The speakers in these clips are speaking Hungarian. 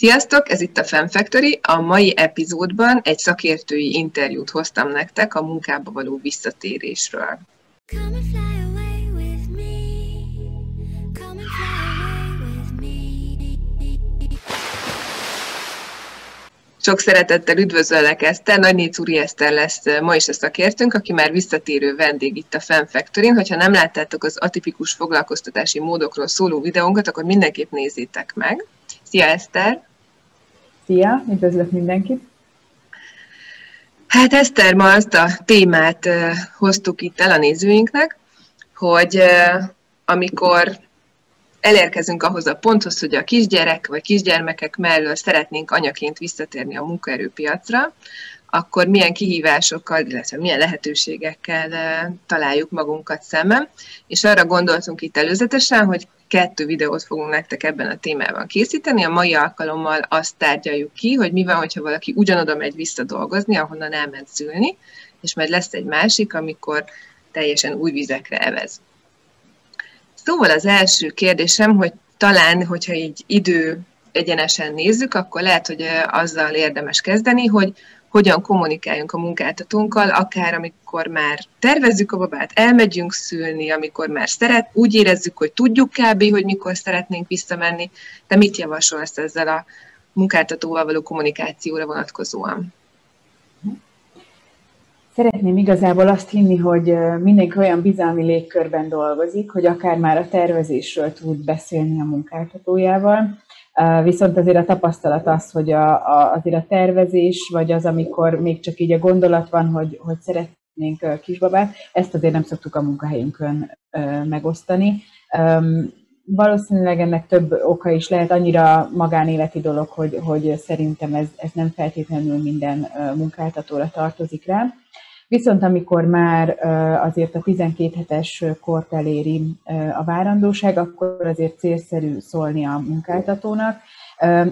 Sziasztok, ez itt a Factory. A mai epizódban egy szakértői interjút hoztam nektek a munkába való visszatérésről. Sok szeretettel üdvözöllek Eszter, Nagy Úri Eszter lesz ma is a szakértőnk, aki már visszatérő vendég itt a Fem Factory-n. Hogyha nem láttátok az atipikus foglalkoztatási módokról szóló videónkat, akkor mindenképp nézzétek meg. Szia Eszter! Szia, üdvözlök mindenkit! Hát Eszter, ma azt a témát hoztuk itt el a nézőinknek, hogy amikor elérkezünk ahhoz a ponthoz, hogy a kisgyerek vagy kisgyermekek mellől szeretnénk anyaként visszatérni a munkaerőpiacra, akkor milyen kihívásokkal, illetve milyen lehetőségekkel találjuk magunkat szemben. És arra gondoltunk itt előzetesen, hogy kettő videót fogunk nektek ebben a témában készíteni. A mai alkalommal azt tárgyaljuk ki, hogy mi van, hogyha valaki ugyanoda megy vissza dolgozni, ahonnan elment szülni, és majd lesz egy másik, amikor teljesen új vizekre evez. Szóval az első kérdésem, hogy talán, hogyha így idő egyenesen nézzük, akkor lehet, hogy azzal érdemes kezdeni, hogy hogyan kommunikáljunk a munkáltatónkkal, akár amikor már tervezzük a babát, elmegyünk szülni, amikor már szeret, úgy érezzük, hogy tudjuk kb., hogy mikor szeretnénk visszamenni. De mit javasolsz ezzel a munkáltatóval való kommunikációra vonatkozóan? Szeretném igazából azt hinni, hogy mindenki olyan bizalmi légkörben dolgozik, hogy akár már a tervezésről tud beszélni a munkáltatójával, Viszont azért a tapasztalat az, hogy a, a, azért a tervezés, vagy az, amikor még csak így a gondolat van, hogy, hogy szeretnénk kisbabát, ezt azért nem szoktuk a munkahelyünkön megosztani. Valószínűleg ennek több oka is lehet, annyira magánéleti dolog, hogy, hogy szerintem ez, ez nem feltétlenül minden munkáltatóra tartozik rá. Viszont amikor már azért a 12 hetes kort eléri a várandóság, akkor azért célszerű szólni a munkáltatónak.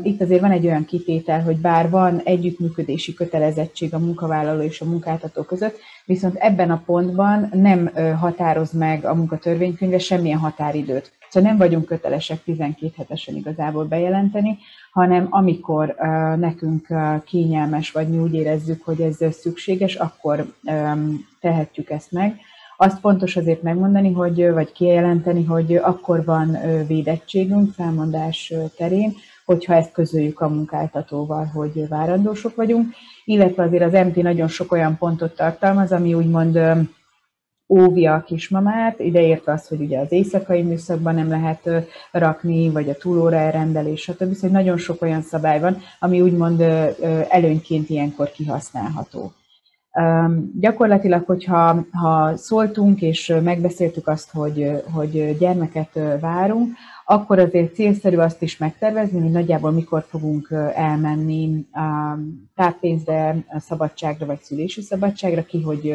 Itt azért van egy olyan kitétel, hogy bár van együttműködési kötelezettség a munkavállaló és a munkáltató között, viszont ebben a pontban nem határoz meg a munkatörvénykönyve semmilyen határidőt. Szóval nem vagyunk kötelesek 12 hetesen igazából bejelenteni, hanem amikor nekünk kényelmes, vagy mi úgy érezzük, hogy ez szükséges, akkor tehetjük ezt meg. Azt fontos azért megmondani, hogy, vagy kijelenteni, hogy akkor van védettségünk felmondás terén, hogyha ezt közöljük a munkáltatóval, hogy várandósok vagyunk, illetve azért az MT nagyon sok olyan pontot tartalmaz, ami úgymond óvja a kismamát, ideértve az, hogy ugye az éjszakai műszakban nem lehet rakni, vagy a túlóra elrendelés, stb. Szóval nagyon sok olyan szabály van, ami úgymond előnyként ilyenkor kihasználható. Gyakorlatilag, hogyha ha szóltunk és megbeszéltük azt, hogy, hogy gyermeket várunk, akkor azért célszerű azt is megtervezni, hogy nagyjából mikor fogunk elmenni táppénzre, szabadságra vagy szülési szabadságra, ki hogy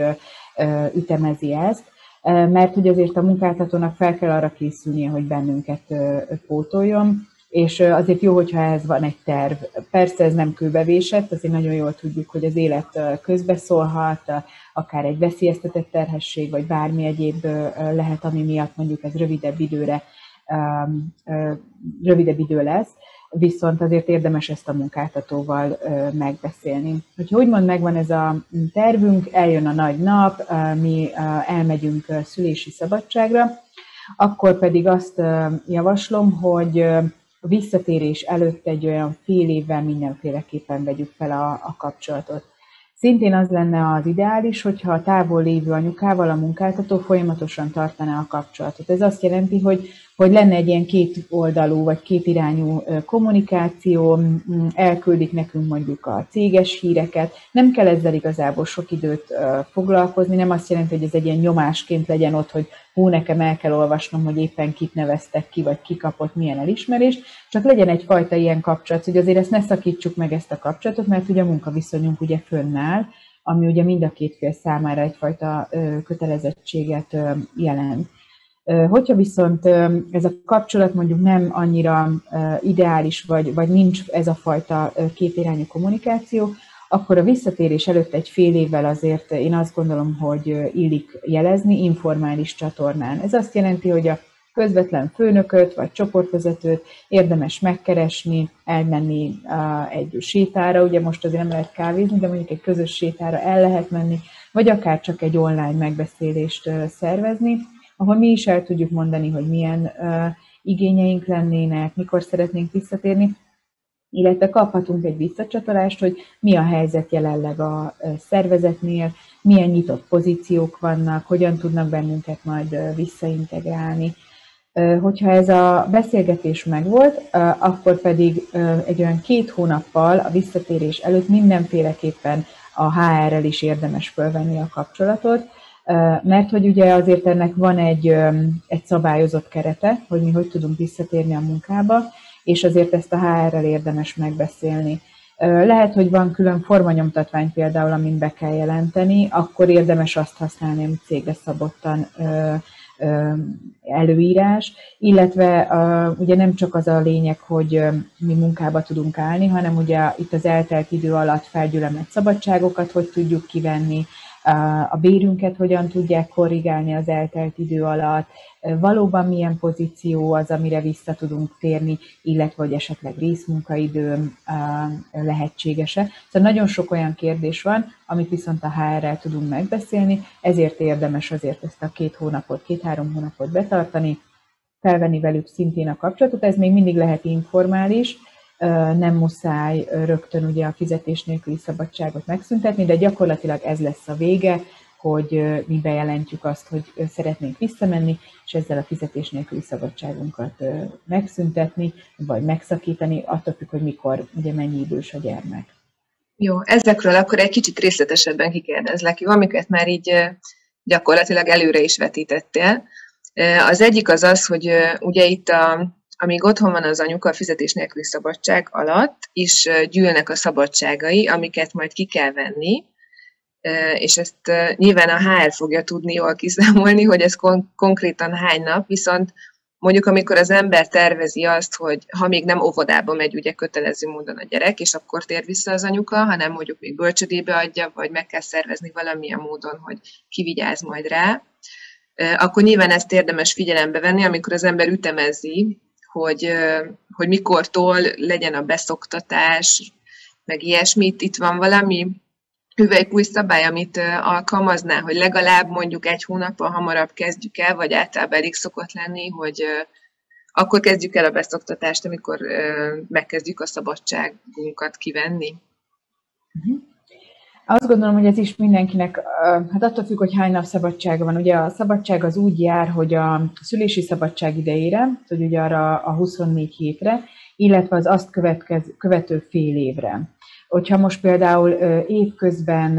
ütemezi ezt, mert hogy azért a munkáltatónak fel kell arra készülnie, hogy bennünket pótoljon, és azért jó, hogyha ehhez van egy terv. Persze ez nem kőbevésett, azért nagyon jól tudjuk, hogy az élet közbeszólhat, akár egy veszélyeztetett terhesség, vagy bármi egyéb lehet, ami miatt mondjuk ez rövidebb időre, rövidebb idő lesz, viszont azért érdemes ezt a munkáltatóval megbeszélni. Hogy úgymond megvan ez a tervünk, eljön a nagy nap, mi elmegyünk szülési szabadságra, akkor pedig azt javaslom, hogy a visszatérés előtt egy olyan fél évvel mindenféleképpen vegyük fel a, a kapcsolatot. Szintén az lenne az ideális, hogyha a távol lévő anyukával a munkáltató folyamatosan tartaná a kapcsolatot. Ez azt jelenti, hogy hogy lenne egy ilyen két oldalú vagy két irányú kommunikáció, elküldik nekünk mondjuk a céges híreket, nem kell ezzel igazából sok időt foglalkozni, nem azt jelenti, hogy ez egy ilyen nyomásként legyen ott, hogy hú, nekem el kell olvasnom, hogy éppen kit neveztek ki, vagy ki kapott milyen elismerést, csak legyen egyfajta ilyen kapcsolat, hogy azért ezt ne szakítsuk meg ezt a kapcsolatot, mert ugye a munkaviszonyunk ugye fönnáll, ami ugye mind a két fél számára egyfajta kötelezettséget jelent. Hogyha viszont ez a kapcsolat mondjuk nem annyira ideális, vagy, vagy nincs ez a fajta kétirányú kommunikáció, akkor a visszatérés előtt egy fél évvel azért én azt gondolom, hogy illik jelezni informális csatornán. Ez azt jelenti, hogy a közvetlen főnököt vagy csoportvezetőt érdemes megkeresni, elmenni egy sétára, ugye most azért nem lehet kávézni, de mondjuk egy közös sétára el lehet menni, vagy akár csak egy online megbeszélést szervezni, ahol mi is el tudjuk mondani, hogy milyen igényeink lennének, mikor szeretnénk visszatérni, illetve kaphatunk egy visszacsatolást, hogy mi a helyzet jelenleg a szervezetnél, milyen nyitott pozíciók vannak, hogyan tudnak bennünket majd visszaintegrálni. Hogyha ez a beszélgetés megvolt, akkor pedig egy olyan két hónappal a visszatérés előtt mindenféleképpen a HR-rel is érdemes fölvenni a kapcsolatot, mert hogy ugye azért ennek van egy, egy szabályozott kerete, hogy mi hogy tudunk visszatérni a munkába, és azért ezt a HR-rel érdemes megbeszélni. Lehet, hogy van külön formanyomtatvány például, amin be kell jelenteni, akkor érdemes azt használni, amit cégre szabottan előírás, illetve ugye nem csak az a lényeg, hogy mi munkába tudunk állni, hanem ugye itt az eltelt idő alatt felgyülemlett szabadságokat hogy tudjuk kivenni, a bérünket hogyan tudják korrigálni az eltelt idő alatt, valóban milyen pozíció az, amire vissza tudunk térni, illetve hogy esetleg részmunkaidő lehetséges-e. Szóval nagyon sok olyan kérdés van, amit viszont a HR-rel tudunk megbeszélni, ezért érdemes azért ezt a két hónapot, két-három hónapot betartani, felvenni velük szintén a kapcsolatot, ez még mindig lehet informális, nem muszáj rögtön ugye a fizetés nélküli szabadságot megszüntetni, de gyakorlatilag ez lesz a vége, hogy mi bejelentjük azt, hogy szeretnénk visszamenni, és ezzel a fizetés nélküli szabadságunkat megszüntetni, vagy megszakítani, attól függ, hogy mikor, ugye mennyi idős a gyermek. Jó, ezekről akkor egy kicsit részletesebben kikérdezlek, jó, amiket már így gyakorlatilag előre is vetítettél. Az egyik az az, hogy ugye itt a, amíg otthon van az anyuka a fizetés nélküli szabadság alatt, is gyűlnek a szabadságai, amiket majd ki kell venni, és ezt nyilván a HR fogja tudni jól kiszámolni, hogy ez kon- konkrétan hány nap, viszont mondjuk amikor az ember tervezi azt, hogy ha még nem óvodába megy ugye kötelező módon a gyerek, és akkor tér vissza az anyuka, hanem mondjuk még bölcsödébe adja, vagy meg kell szervezni valamilyen módon, hogy kivigyáz majd rá, akkor nyilván ezt érdemes figyelembe venni, amikor az ember ütemezi, hogy, hogy mikortól legyen a beszoktatás, meg ilyesmit. Itt van valami hüvelykúj szabály, amit alkalmazná, hogy legalább mondjuk egy hónappal hamarabb kezdjük el, vagy általában elég szokott lenni, hogy akkor kezdjük el a beszoktatást, amikor megkezdjük a szabadságunkat kivenni. Uh-huh. Azt gondolom, hogy ez is mindenkinek, hát attól függ, hogy hány nap szabadsága van. Ugye a szabadság az úgy jár, hogy a szülési szabadság idejére, hogy ugye arra a 24 hétre, illetve az azt következ, követő fél évre. Hogyha most például évközben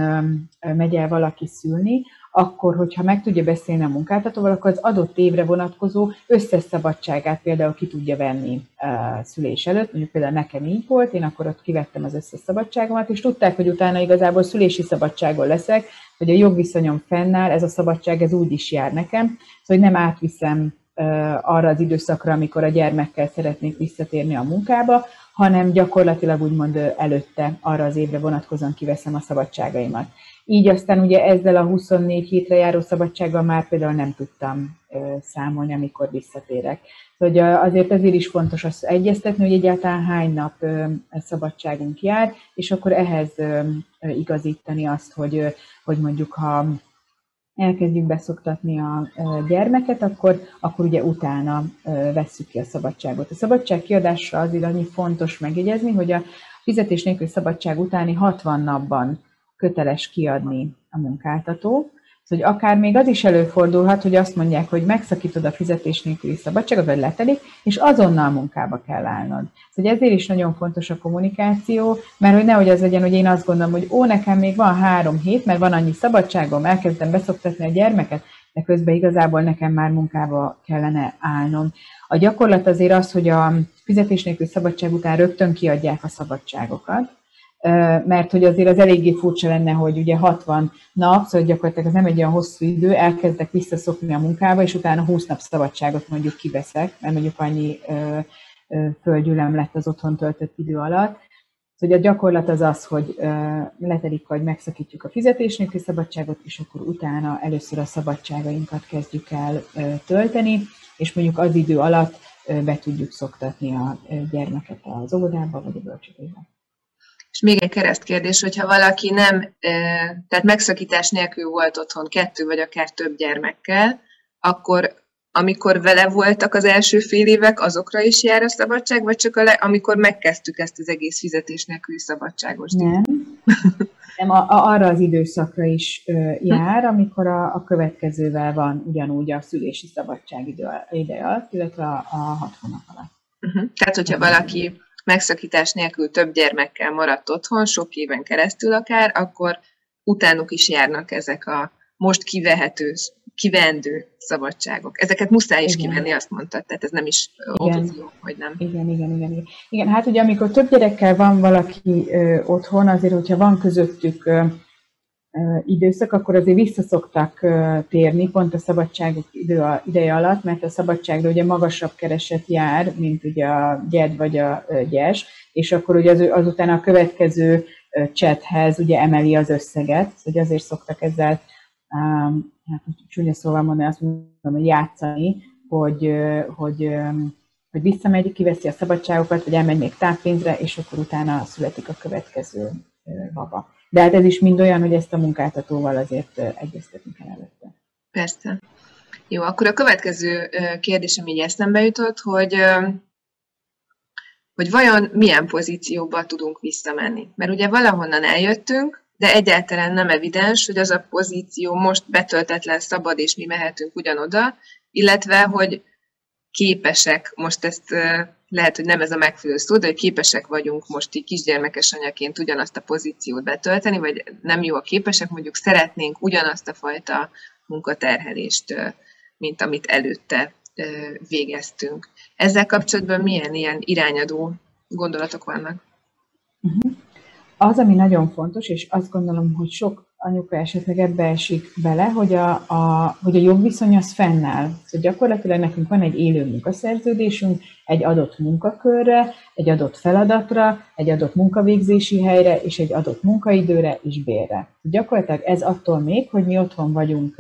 megy el valaki szülni, akkor, hogyha meg tudja beszélni a munkáltatóval, akkor az adott évre vonatkozó összes szabadságát például ki tudja venni uh, szülés előtt. Mondjuk például nekem így volt, én akkor ott kivettem az összes szabadságomat, és tudták, hogy utána igazából szülési szabadságon leszek, hogy a jogviszonyom fennáll, ez a szabadság, ez úgy is jár nekem, szóval hogy nem átviszem arra az időszakra, amikor a gyermekkel szeretnék visszatérni a munkába, hanem gyakorlatilag úgymond előtte arra az évre vonatkozóan kiveszem a szabadságaimat. Így aztán ugye ezzel a 24 hétre járó szabadsággal már például nem tudtam számolni, amikor visszatérek. Hogy azért ezért is fontos azt egyeztetni, hogy egyáltalán hány nap szabadságunk jár, és akkor ehhez igazítani azt, hogy, hogy mondjuk ha elkezdjük beszoktatni a gyermeket, akkor, akkor ugye utána vesszük ki a szabadságot. A szabadság kiadásra azért annyi fontos megjegyezni, hogy a fizetés nélkül szabadság utáni 60 napban köteles kiadni a munkáltató, Szóval, hogy akár még az is előfordulhat, hogy azt mondják, hogy megszakítod a fizetés nélküli szabadságot, vagy letelik, és azonnal munkába kell állnod. Szóval ezért is nagyon fontos a kommunikáció, mert hogy nehogy az legyen, hogy én azt gondolom, hogy ó, nekem még van három hét, mert van annyi szabadságom, elkezdtem beszoktatni a gyermeket, de közben igazából nekem már munkába kellene állnom. A gyakorlat azért az, hogy a fizetés nélküli szabadság után rögtön kiadják a szabadságokat, mert hogy azért az eléggé furcsa lenne, hogy ugye 60 nap, szóval gyakorlatilag ez nem egy olyan hosszú idő, elkezdek visszaszokni a munkába, és utána 20 nap szabadságot mondjuk kiveszek, mert mondjuk annyi földgyűlem lett az otthon töltött idő alatt. Szóval a gyakorlat az az, hogy letelik, vagy megszakítjuk a fizetés szabadságot, és akkor utána először a szabadságainkat kezdjük el tölteni. és mondjuk az idő alatt be tudjuk szoktatni a gyermeket az óvodába vagy a bölcsődébe. És még egy keresztkérdés, hogyha valaki nem, tehát megszakítás nélkül volt otthon kettő vagy akár több gyermekkel, akkor amikor vele voltak az első fél évek, azokra is jár a szabadság, vagy csak a le, amikor megkezdtük ezt az egész fizetés nélküli szabadságos Nem. Nem, a, a, arra az időszakra is ö, jár, amikor a, a következővel van ugyanúgy a szülési szabadság idő, ide alatt, illetve a, a hat hónap alatt. Uh-huh. Tehát, hogyha valaki megszakítás nélkül több gyermekkel maradt otthon, sok éven keresztül akár, akkor utánuk is járnak ezek a most kivehető, kivendő szabadságok. Ezeket muszáj is igen. kivenni, azt mondtad, tehát ez nem is opció, hogy nem. Igen, igen, igen, igen. Igen, hát ugye amikor több gyerekkel van valaki ö, otthon, azért, hogyha van közöttük ö, időszak, akkor azért visszaszoktak térni pont a szabadságok idő, ideje alatt, mert a szabadságra ugye magasabb kereset jár, mint ugye a gyed vagy a gyes, és akkor ugye az, azután a következő chathez ugye emeli az összeget, hogy azért szoktak ezzel hát csúnya szóval mondani, azt mondom, hogy játszani, hogy, hogy, hogy visszamegy, kiveszi a szabadságokat, vagy elmegy még távpénzre, és akkor utána születik a következő baba. De hát ez is mind olyan, hogy ezt a munkáltatóval azért egyeztetni kell előtte. Persze. Jó, akkor a következő kérdésem így eszembe jutott, hogy hogy vajon milyen pozícióba tudunk visszamenni. Mert ugye valahonnan eljöttünk, de egyáltalán nem evidens, hogy az a pozíció most betöltetlen szabad, és mi mehetünk ugyanoda, illetve, hogy képesek, most ezt lehet, hogy nem ez a megfelelő szó, de hogy képesek vagyunk most így kisgyermekes anyaként ugyanazt a pozíciót betölteni, vagy nem jó a képesek, mondjuk szeretnénk ugyanazt a fajta munkaterhelést, mint amit előtte végeztünk. Ezzel kapcsolatban milyen ilyen irányadó gondolatok vannak? Uh-huh. Az, ami nagyon fontos, és azt gondolom, hogy sok anyuka esetleg ebbe esik bele, hogy a, a, hogy a jogviszony az fennáll. Szóval gyakorlatilag nekünk van egy élő munkaszerződésünk egy adott munkakörre, egy adott feladatra, egy adott munkavégzési helyre, és egy adott munkaidőre és bérre. Gyakorlatilag ez attól még, hogy mi otthon vagyunk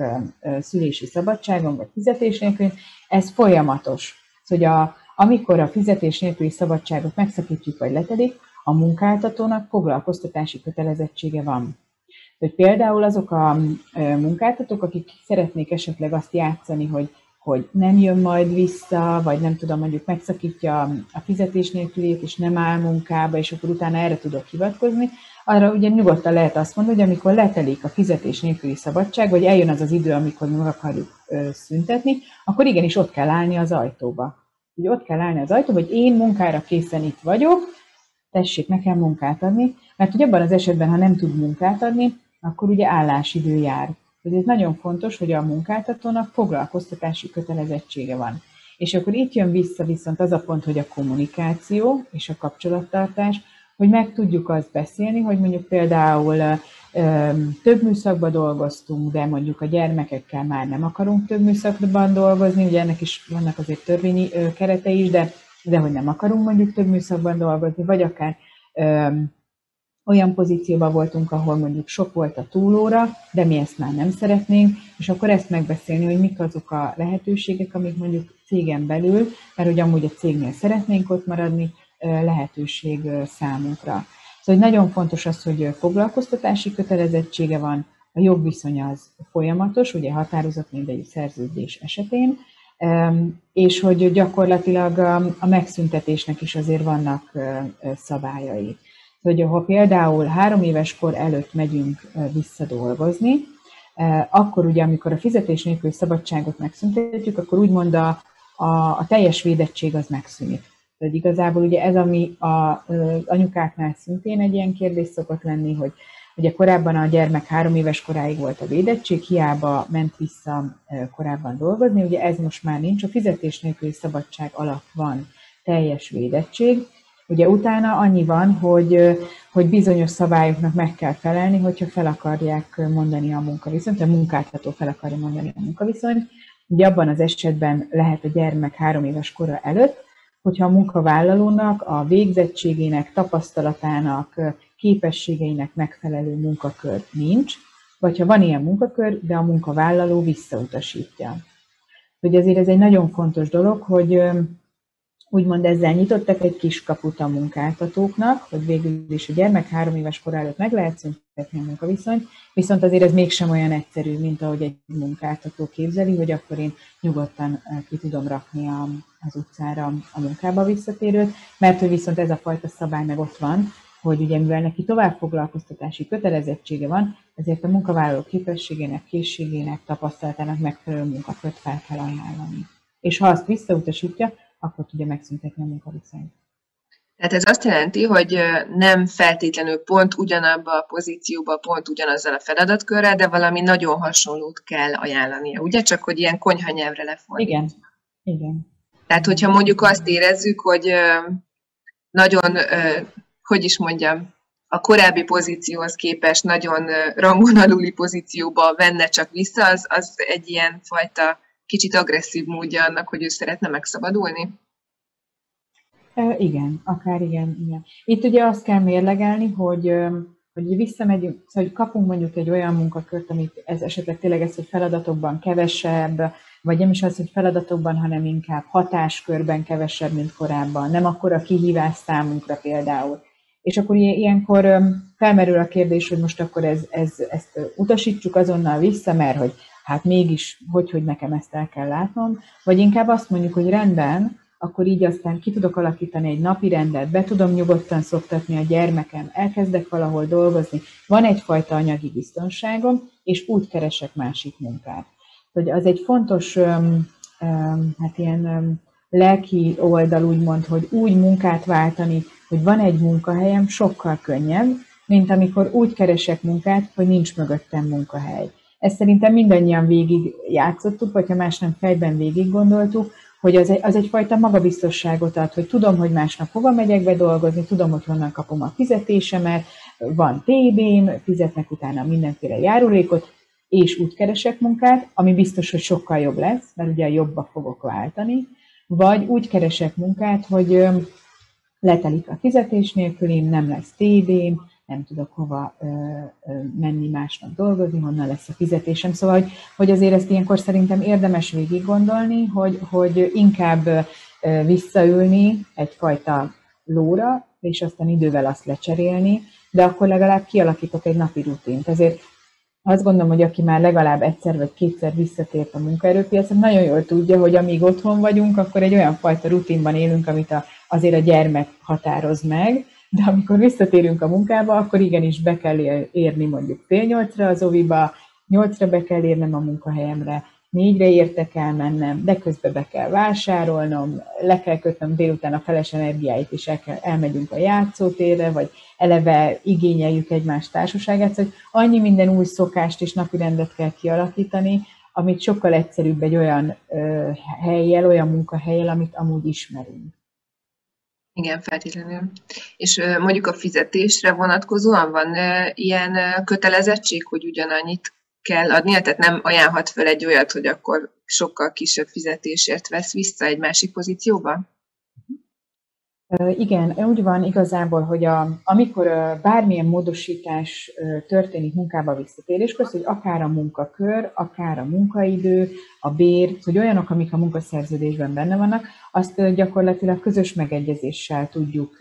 szülési szabadságon, vagy fizetés nélkül, ez folyamatos. Szóval a, amikor a fizetés nélküli szabadságot megszakítjuk vagy letedik, a munkáltatónak foglalkoztatási kötelezettsége van. Hogy például azok a munkáltatók, akik szeretnék esetleg azt játszani, hogy, hogy nem jön majd vissza, vagy nem tudom, mondjuk megszakítja a fizetés nélkülét, és nem áll munkába, és akkor utána erre tudok hivatkozni, arra ugye nyugodtan lehet azt mondani, hogy amikor letelik a fizetés nélküli szabadság, vagy eljön az az idő, amikor meg akarjuk szüntetni, akkor igenis ott kell állni az ajtóba. Úgy ott kell állni az ajtóba, hogy én munkára készen itt vagyok, tessék nekem munkát adni, mert ugye abban az esetben, ha nem tud munkát adni, akkor ugye állásidő jár. Ez nagyon fontos, hogy a munkáltatónak foglalkoztatási kötelezettsége van. És akkor itt jön vissza viszont az a pont, hogy a kommunikáció és a kapcsolattartás, hogy meg tudjuk azt beszélni, hogy mondjuk például több műszakban dolgoztunk, de mondjuk a gyermekekkel már nem akarunk több műszakban dolgozni, ugye ennek is vannak azért törvényi keretei is, de de hogy nem akarunk mondjuk több műszakban dolgozni, vagy akár ö, olyan pozícióban voltunk, ahol mondjuk sok volt a túlóra, de mi ezt már nem szeretnénk, és akkor ezt megbeszélni, hogy mik azok a lehetőségek, amik mondjuk cégen belül, mert hogy amúgy a cégnél szeretnénk ott maradni, lehetőség számunkra. Szóval nagyon fontos az, hogy foglalkoztatási kötelezettsége van, a jogviszony az folyamatos, ugye határozat mindegyű szerződés esetén, és hogy gyakorlatilag a megszüntetésnek is azért vannak szabályai. Hogy ha például három éves kor előtt megyünk visszadolgozni, akkor ugye, amikor a fizetés nélkül szabadságot megszüntetjük, akkor úgymond a, a, a teljes védettség az megszűnik. Tehát igazából ugye ez, ami a anyukáknál szintén egy ilyen kérdés szokott lenni, hogy Ugye korábban a gyermek három éves koráig volt a védettség, hiába ment vissza korábban dolgozni, ugye ez most már nincs, a fizetés nélküli szabadság alatt van teljes védettség, Ugye utána annyi van, hogy, hogy bizonyos szabályoknak meg kell felelni, hogyha fel akarják mondani a munkaviszonyt, a munkáltató fel akarja mondani a munkaviszonyt. Ugye abban az esetben lehet a gyermek három éves kora előtt, hogyha a munkavállalónak a végzettségének, tapasztalatának, képességeinek megfelelő munkakör nincs, vagy ha van ilyen munkakör, de a munkavállaló visszautasítja. hogy azért ez egy nagyon fontos dolog, hogy úgymond ezzel nyitottak egy kis kaput a munkáltatóknak, hogy végül is a gyermek három éves kor előtt meg lehet szüntetni a munkaviszonyt, viszont azért ez mégsem olyan egyszerű, mint ahogy egy munkáltató képzeli, hogy akkor én nyugodtan ki tudom rakni az utcára a munkába visszatérőt, mert hogy viszont ez a fajta szabály meg ott van, hogy ugye mivel neki továbbfoglalkoztatási kötelezettsége van, ezért a munkavállaló képességének, készségének, tapasztalatának megfelelő munkakört fel kell ajánlani. És ha azt visszautasítja, akkor tudja megszüntetni a munkaviszonyt. Tehát ez azt jelenti, hogy nem feltétlenül pont ugyanabba a pozícióba, pont ugyanazzal a feladatkörrel, de valami nagyon hasonlót kell ajánlania, ugye? Csak hogy ilyen konyha nyelvre lefordít. Igen, igen. Tehát, hogyha mondjuk azt érezzük, hogy nagyon, hogy is mondjam, a korábbi pozícióhoz képest nagyon rangon aluli pozícióba venne csak vissza, az, az egy ilyen fajta kicsit agresszív módja annak, hogy ő szeretne megszabadulni? E, igen, akár igen, igen. Itt ugye azt kell mérlegelni, hogy, hogy visszamegyünk, szóval hogy kapunk mondjuk egy olyan munkakört, amit ez esetleg tényleg ez, hogy feladatokban kevesebb, vagy nem is az, hogy feladatokban, hanem inkább hatáskörben kevesebb, mint korábban. Nem akkor a kihívás számunkra például. És akkor ilyenkor felmerül a kérdés, hogy most akkor ez, ez, ezt utasítsuk azonnal vissza, mert hogy hát mégis, hogy, hogy nekem ezt el kell látnom, vagy inkább azt mondjuk, hogy rendben, akkor így aztán ki tudok alakítani egy napi rendet, be tudom nyugodtan szoktatni a gyermekem, elkezdek valahol dolgozni, van egyfajta anyagi biztonságom, és úgy keresek másik munkát. Hogy az egy fontos, hát ilyen lelki oldal úgymond, hogy úgy munkát váltani, hogy van egy munkahelyem, sokkal könnyebb, mint amikor úgy keresek munkát, hogy nincs mögöttem munkahely. Ezt szerintem mindannyian végig játszottuk, vagy ha más nem fejben végig gondoltuk, hogy az, egy, az egyfajta magabiztosságot ad, hogy tudom, hogy másnap hova megyek be dolgozni, tudom, hogy honnan kapom a fizetésemet, van TB-m, fizetnek utána mindenféle járulékot, és úgy keresek munkát, ami biztos, hogy sokkal jobb lesz, mert ugye jobba fogok váltani, vagy úgy keresek munkát, hogy letelik a fizetés nélkül, nem lesz TB-m, nem tudok hova ö, ö, menni másnap dolgozni, honnan lesz a fizetésem. Szóval, hogy, hogy azért ezt ilyenkor szerintem érdemes végig gondolni, hogy, hogy inkább ö, visszaülni egyfajta lóra, és aztán idővel azt lecserélni, de akkor legalább kialakítok egy napi rutint. Ezért azt gondolom, hogy aki már legalább egyszer vagy kétszer visszatért a munkaerőpiacra, nagyon jól tudja, hogy amíg otthon vagyunk, akkor egy olyan fajta rutinban élünk, amit a, azért a gyermek határoz meg, de amikor visszatérünk a munkába, akkor igenis be kell érni mondjuk fél nyolcra az oviba, nyolcra be kell érnem a munkahelyemre, négyre értek el mennem, de közben be kell vásárolnom, le kell kötnöm délután a feles energiáit, és el kell, elmegyünk a játszótérre, vagy eleve igényeljük egymás társaságát, hogy annyi minden új szokást és napirendet kell kialakítani, amit sokkal egyszerűbb egy olyan ö, helyjel, olyan munkahelyjel, amit amúgy ismerünk. Igen, feltétlenül. És mondjuk a fizetésre vonatkozóan van ilyen kötelezettség, hogy ugyanannyit kell adnia, tehát nem ajánlhat fel egy olyat, hogy akkor sokkal kisebb fizetésért vesz vissza egy másik pozícióba? Igen, úgy van igazából, hogy a, amikor bármilyen módosítás történik munkába visszatéréskor, hogy akár a munkakör, akár a munkaidő, a bér, hogy olyanok, amik a munkaszerződésben benne vannak, azt gyakorlatilag közös megegyezéssel tudjuk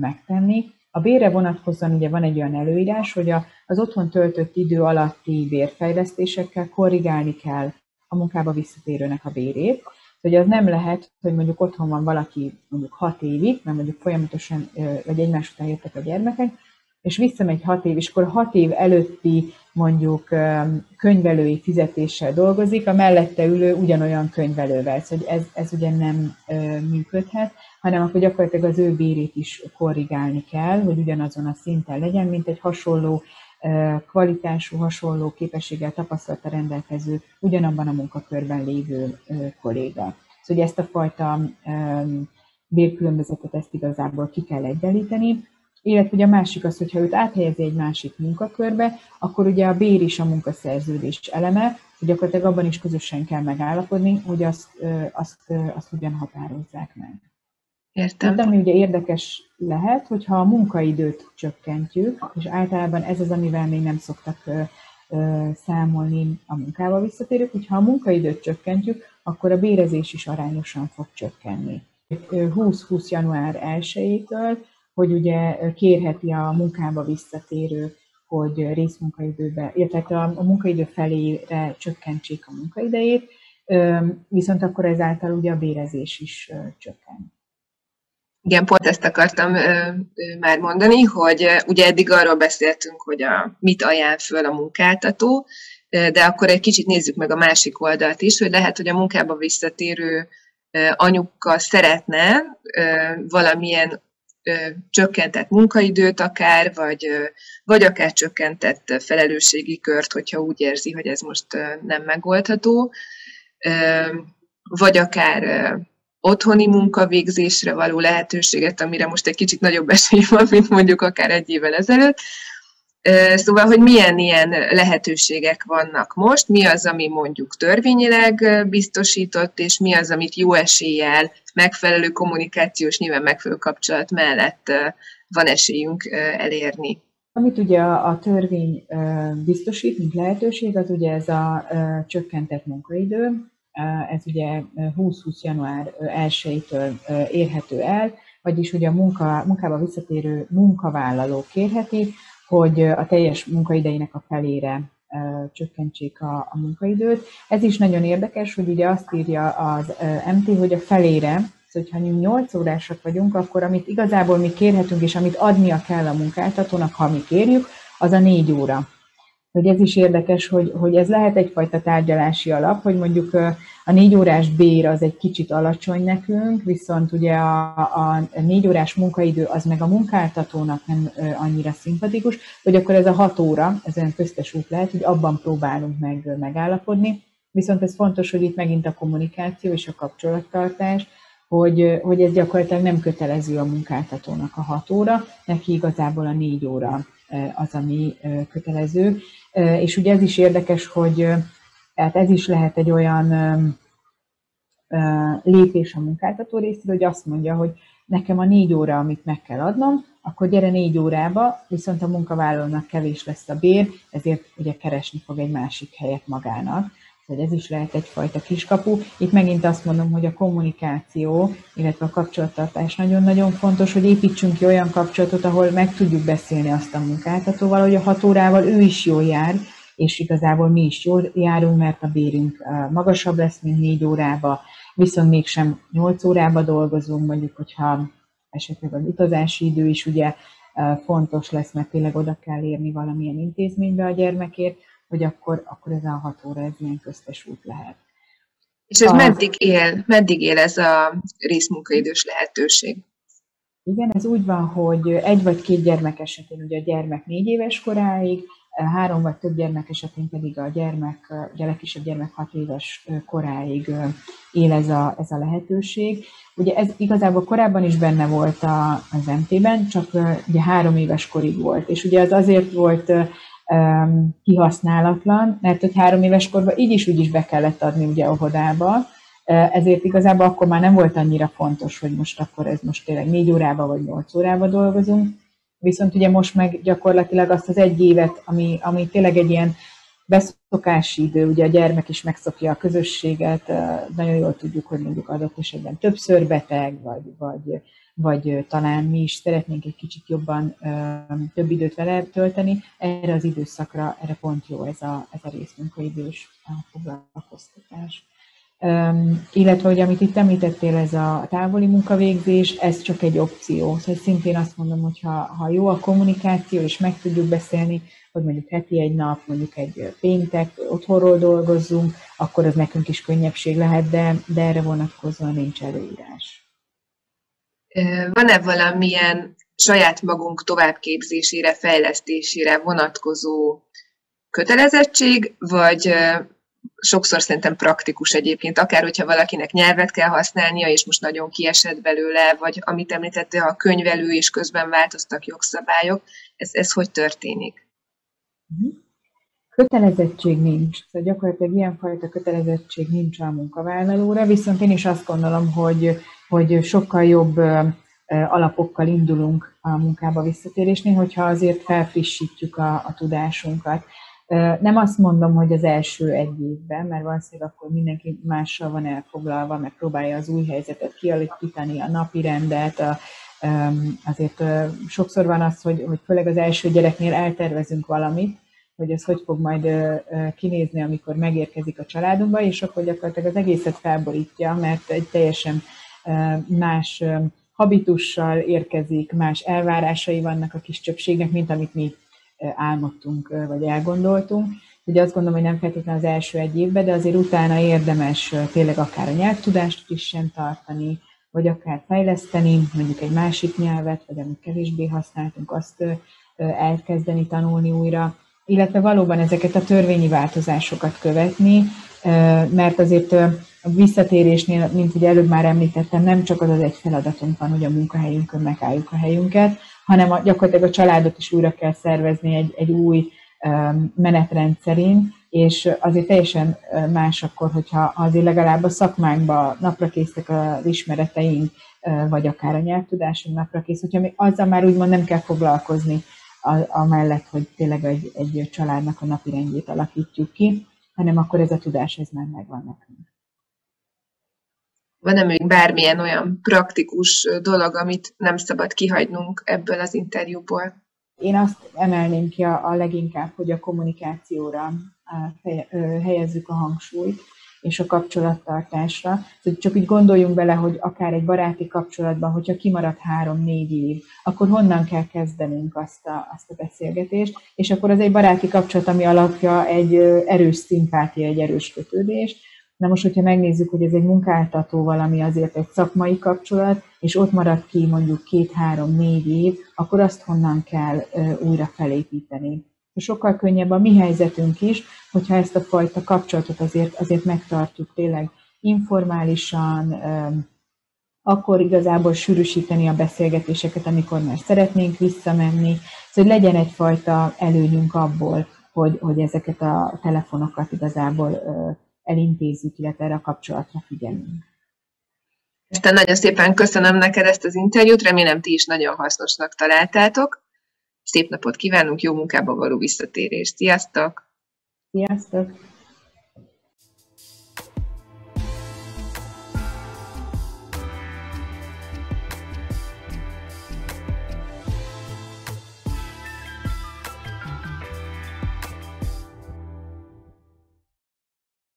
megtenni. A bérre vonatkozóan ugye van egy olyan előírás, hogy az otthon töltött idő alatti bérfejlesztésekkel korrigálni kell a munkába visszatérőnek a bérét, hogy az nem lehet, hogy mondjuk otthon van valaki mondjuk hat évig, mert mondjuk folyamatosan, vagy egymás után jöttek a gyermekek, és visszamegy hat év, és akkor hat év előtti mondjuk könyvelői fizetéssel dolgozik, a mellette ülő ugyanolyan könyvelővel. Szóval ez, ez ugye nem működhet, hanem akkor gyakorlatilag az ő bérét is korrigálni kell, hogy ugyanazon a szinten legyen, mint egy hasonló kvalitású, hasonló képességgel, tapasztalata rendelkező, ugyanabban a munkakörben lévő kolléga. Szóval ezt a fajta bérkülönbözetet ezt igazából ki kell egyenlíteni, illetve ugye a másik az, hogyha őt áthelyezi egy másik munkakörbe, akkor ugye a bér is a munkaszerződés eleme, hogy gyakorlatilag abban is közösen kell megállapodni, hogy azt, azt, azt hogyan határozzák meg. Értem. Itt, ami ugye érdekes lehet, hogyha a munkaidőt csökkentjük, és általában ez az, amivel még nem szoktak számolni a munkába visszatérők, hogyha a munkaidőt csökkentjük, akkor a bérezés is arányosan fog csökkenni. 20-20 január 1-től, hogy ugye kérheti a munkába visszatérő, hogy részmunkaidőbe, illetve a munkaidő felére csökkentsék a munkaidejét, viszont akkor ezáltal ugye a bérezés is csökken. Igen, pont ezt akartam már mondani, hogy ugye eddig arról beszéltünk, hogy a, mit ajánl föl a munkáltató, de akkor egy kicsit nézzük meg a másik oldalt is, hogy lehet, hogy a munkába visszatérő ö, anyuka szeretne valamilyen csökkentett munkaidőt akár, vagy, vagy akár csökkentett felelősségi kört, hogyha úgy érzi, hogy ez most nem megoldható, vagy akár otthoni munkavégzésre való lehetőséget, amire most egy kicsit nagyobb esély van, mint mondjuk akár egy évvel ezelőtt. Szóval, hogy milyen ilyen lehetőségek vannak most, mi az, ami mondjuk törvényileg biztosított, és mi az, amit jó eséllyel, megfelelő kommunikációs, nyilván megfelelő kapcsolat mellett van esélyünk elérni. Amit ugye a törvény biztosít, mint lehetőség, az ugye ez a csökkentett munkaidő, ez ugye 20-20 január 1-től érhető el, vagyis hogy a munka, munkába visszatérő munkavállaló kérheti, hogy a teljes munkaidejének a felére csökkentsék a, a munkaidőt. Ez is nagyon érdekes, hogy ugye azt írja az MT, hogy a felére, szóval ha 8 órásak vagyunk, akkor amit igazából mi kérhetünk, és amit adnia kell a munkáltatónak, ha mi kérjük, az a 4 óra hogy ez is érdekes, hogy, hogy ez lehet egyfajta tárgyalási alap, hogy mondjuk a négy órás bér az egy kicsit alacsony nekünk, viszont ugye a, a négy órás munkaidő az meg a munkáltatónak nem annyira szimpatikus, hogy akkor ez a hat óra, ez olyan köztes út lehet, hogy abban próbálunk meg megállapodni, viszont ez fontos, hogy itt megint a kommunikáció és a kapcsolattartás, hogy, hogy ez gyakorlatilag nem kötelező a munkáltatónak a hat óra, neki igazából a négy óra az, ami kötelező. És ugye ez is érdekes, hogy tehát ez is lehet egy olyan lépés a munkáltató részéről, hogy azt mondja, hogy nekem a négy óra, amit meg kell adnom, akkor gyere négy órába, viszont a munkavállalónak kevés lesz a bér, ezért ugye keresni fog egy másik helyet magának hogy ez is lehet egyfajta kiskapu. Itt megint azt mondom, hogy a kommunikáció, illetve a kapcsolattartás nagyon-nagyon fontos, hogy építsünk ki olyan kapcsolatot, ahol meg tudjuk beszélni azt a munkáltatóval, hogy a hat órával ő is jól jár, és igazából mi is jól járunk, mert a bérünk magasabb lesz, mint négy órába, viszont mégsem nyolc órába dolgozunk, mondjuk, hogyha esetleg az utazási idő is ugye fontos lesz, mert tényleg oda kell érni valamilyen intézménybe a gyermekért, hogy akkor, akkor ez a hat óra ez ilyen köztes út lehet. És ez a... meddig él, meddig él ez a részmunkaidős lehetőség? Igen, ez úgy van, hogy egy vagy két gyermek esetén ugye a gyermek négy éves koráig, három vagy több gyermek esetén pedig a gyermek, ugye a legkisebb gyermek hat éves koráig él ez a, ez a lehetőség. Ugye ez igazából korábban is benne volt a, az MT-ben, csak ugye három éves korig volt, és ugye az azért volt kihasználatlan, mert hogy három éves korban így is úgy is be kellett adni ugye óvodába, ezért igazából akkor már nem volt annyira fontos, hogy most akkor ez most tényleg négy órába vagy nyolc órába dolgozunk, viszont ugye most meg gyakorlatilag azt az egy évet, ami, ami tényleg egy ilyen beszokási idő, ugye a gyermek is megszokja a közösséget, nagyon jól tudjuk, hogy mondjuk adott esetben többször beteg, vagy, vagy vagy talán mi is szeretnénk egy kicsit jobban több időt vele tölteni, erre az időszakra, erre pont jó ez a, ez a részmunkaidős foglalkoztatás. Um, illetve, hogy amit itt említettél, ez a távoli munkavégzés, ez csak egy opció. Szóval szintén azt mondom, hogy ha, ha jó a kommunikáció, és meg tudjuk beszélni, hogy mondjuk heti egy nap, mondjuk egy péntek, otthonról dolgozzunk, akkor az nekünk is könnyebbség lehet, de, de erre vonatkozóan nincs előírás. Van-e valamilyen saját magunk továbbképzésére, fejlesztésére vonatkozó kötelezettség, vagy sokszor szerintem praktikus egyébként, akár hogyha valakinek nyelvet kell használnia, és most nagyon kiesett belőle, vagy amit említette, a könyvelő, és közben változtak jogszabályok, ez, ez hogy történik? Mhm. Kötelezettség nincs, szóval gyakorlatilag ilyenfajta kötelezettség nincs a munkavállalóra, viszont én is azt gondolom, hogy hogy sokkal jobb alapokkal indulunk a munkába visszatérésnél, hogyha azért felfrissítjük a, a tudásunkat. Nem azt mondom, hogy az első egy évben, mert valószínűleg akkor mindenki mással van elfoglalva, meg próbálja az új helyzetet kialakítani, a napi rendet, a, azért sokszor van az, hogy, hogy főleg az első gyereknél eltervezünk valamit, hogy ez hogy fog majd kinézni, amikor megérkezik a családunkba, és akkor gyakorlatilag az egészet felborítja, mert egy teljesen más habitussal érkezik, más elvárásai vannak a kis csöpségnek, mint amit mi álmodtunk, vagy elgondoltunk. Ugye azt gondolom, hogy nem feltétlenül az első egy évben, de azért utána érdemes tényleg akár a nyelvtudást sem tartani, vagy akár fejleszteni, mondjuk egy másik nyelvet, vagy amit kevésbé használtunk, azt elkezdeni tanulni újra, illetve valóban ezeket a törvényi változásokat követni, mert azért a visszatérésnél, mint ugye előbb már említettem, nem csak az az egy feladatunk van, hogy a munkahelyünkön megálljuk a helyünket, hanem a, gyakorlatilag a családot is újra kell szervezni egy, egy új menetrend szerint, és azért teljesen más akkor, hogyha azért legalább a szakmánkban napra készek az ismereteink, vagy akár a nyelvtudásunk napra kész, hogyha még azzal már úgymond nem kell foglalkozni, amellett, hogy tényleg egy, egy családnak a napi rendjét alakítjuk ki, hanem akkor ez a tudás ez már megvan nekünk. Van-e még bármilyen olyan praktikus dolog, amit nem szabad kihagynunk ebből az interjúból? Én azt emelném ki a, a leginkább, hogy a kommunikációra helyezzük a hangsúlyt, és a kapcsolattartásra. Szóval csak így gondoljunk bele, hogy akár egy baráti kapcsolatban, hogyha kimarad három-négy év, akkor honnan kell kezdenünk azt a, azt a beszélgetést, és akkor az egy baráti kapcsolat, ami alapja egy erős szimpátia, egy erős kötődés. Na most, hogyha megnézzük, hogy ez egy munkáltató valami azért egy szakmai kapcsolat, és ott marad ki mondjuk két-három-négy év, akkor azt honnan kell újra felépíteni sokkal könnyebb a mi helyzetünk is, hogyha ezt a fajta kapcsolatot azért, azért megtartjuk tényleg informálisan, akkor igazából sűrűsíteni a beszélgetéseket, amikor már szeretnénk visszamenni, szóval hogy legyen egyfajta előnyünk abból, hogy, hogy ezeket a telefonokat igazából elintézzük, illetve erre a kapcsolatra figyelünk. Isten nagyon szépen köszönöm neked ezt az interjút, remélem ti is nagyon hasznosnak találtátok. Szép napot kívánunk, jó munkába való visszatérést. Sziasztok! Sziasztok!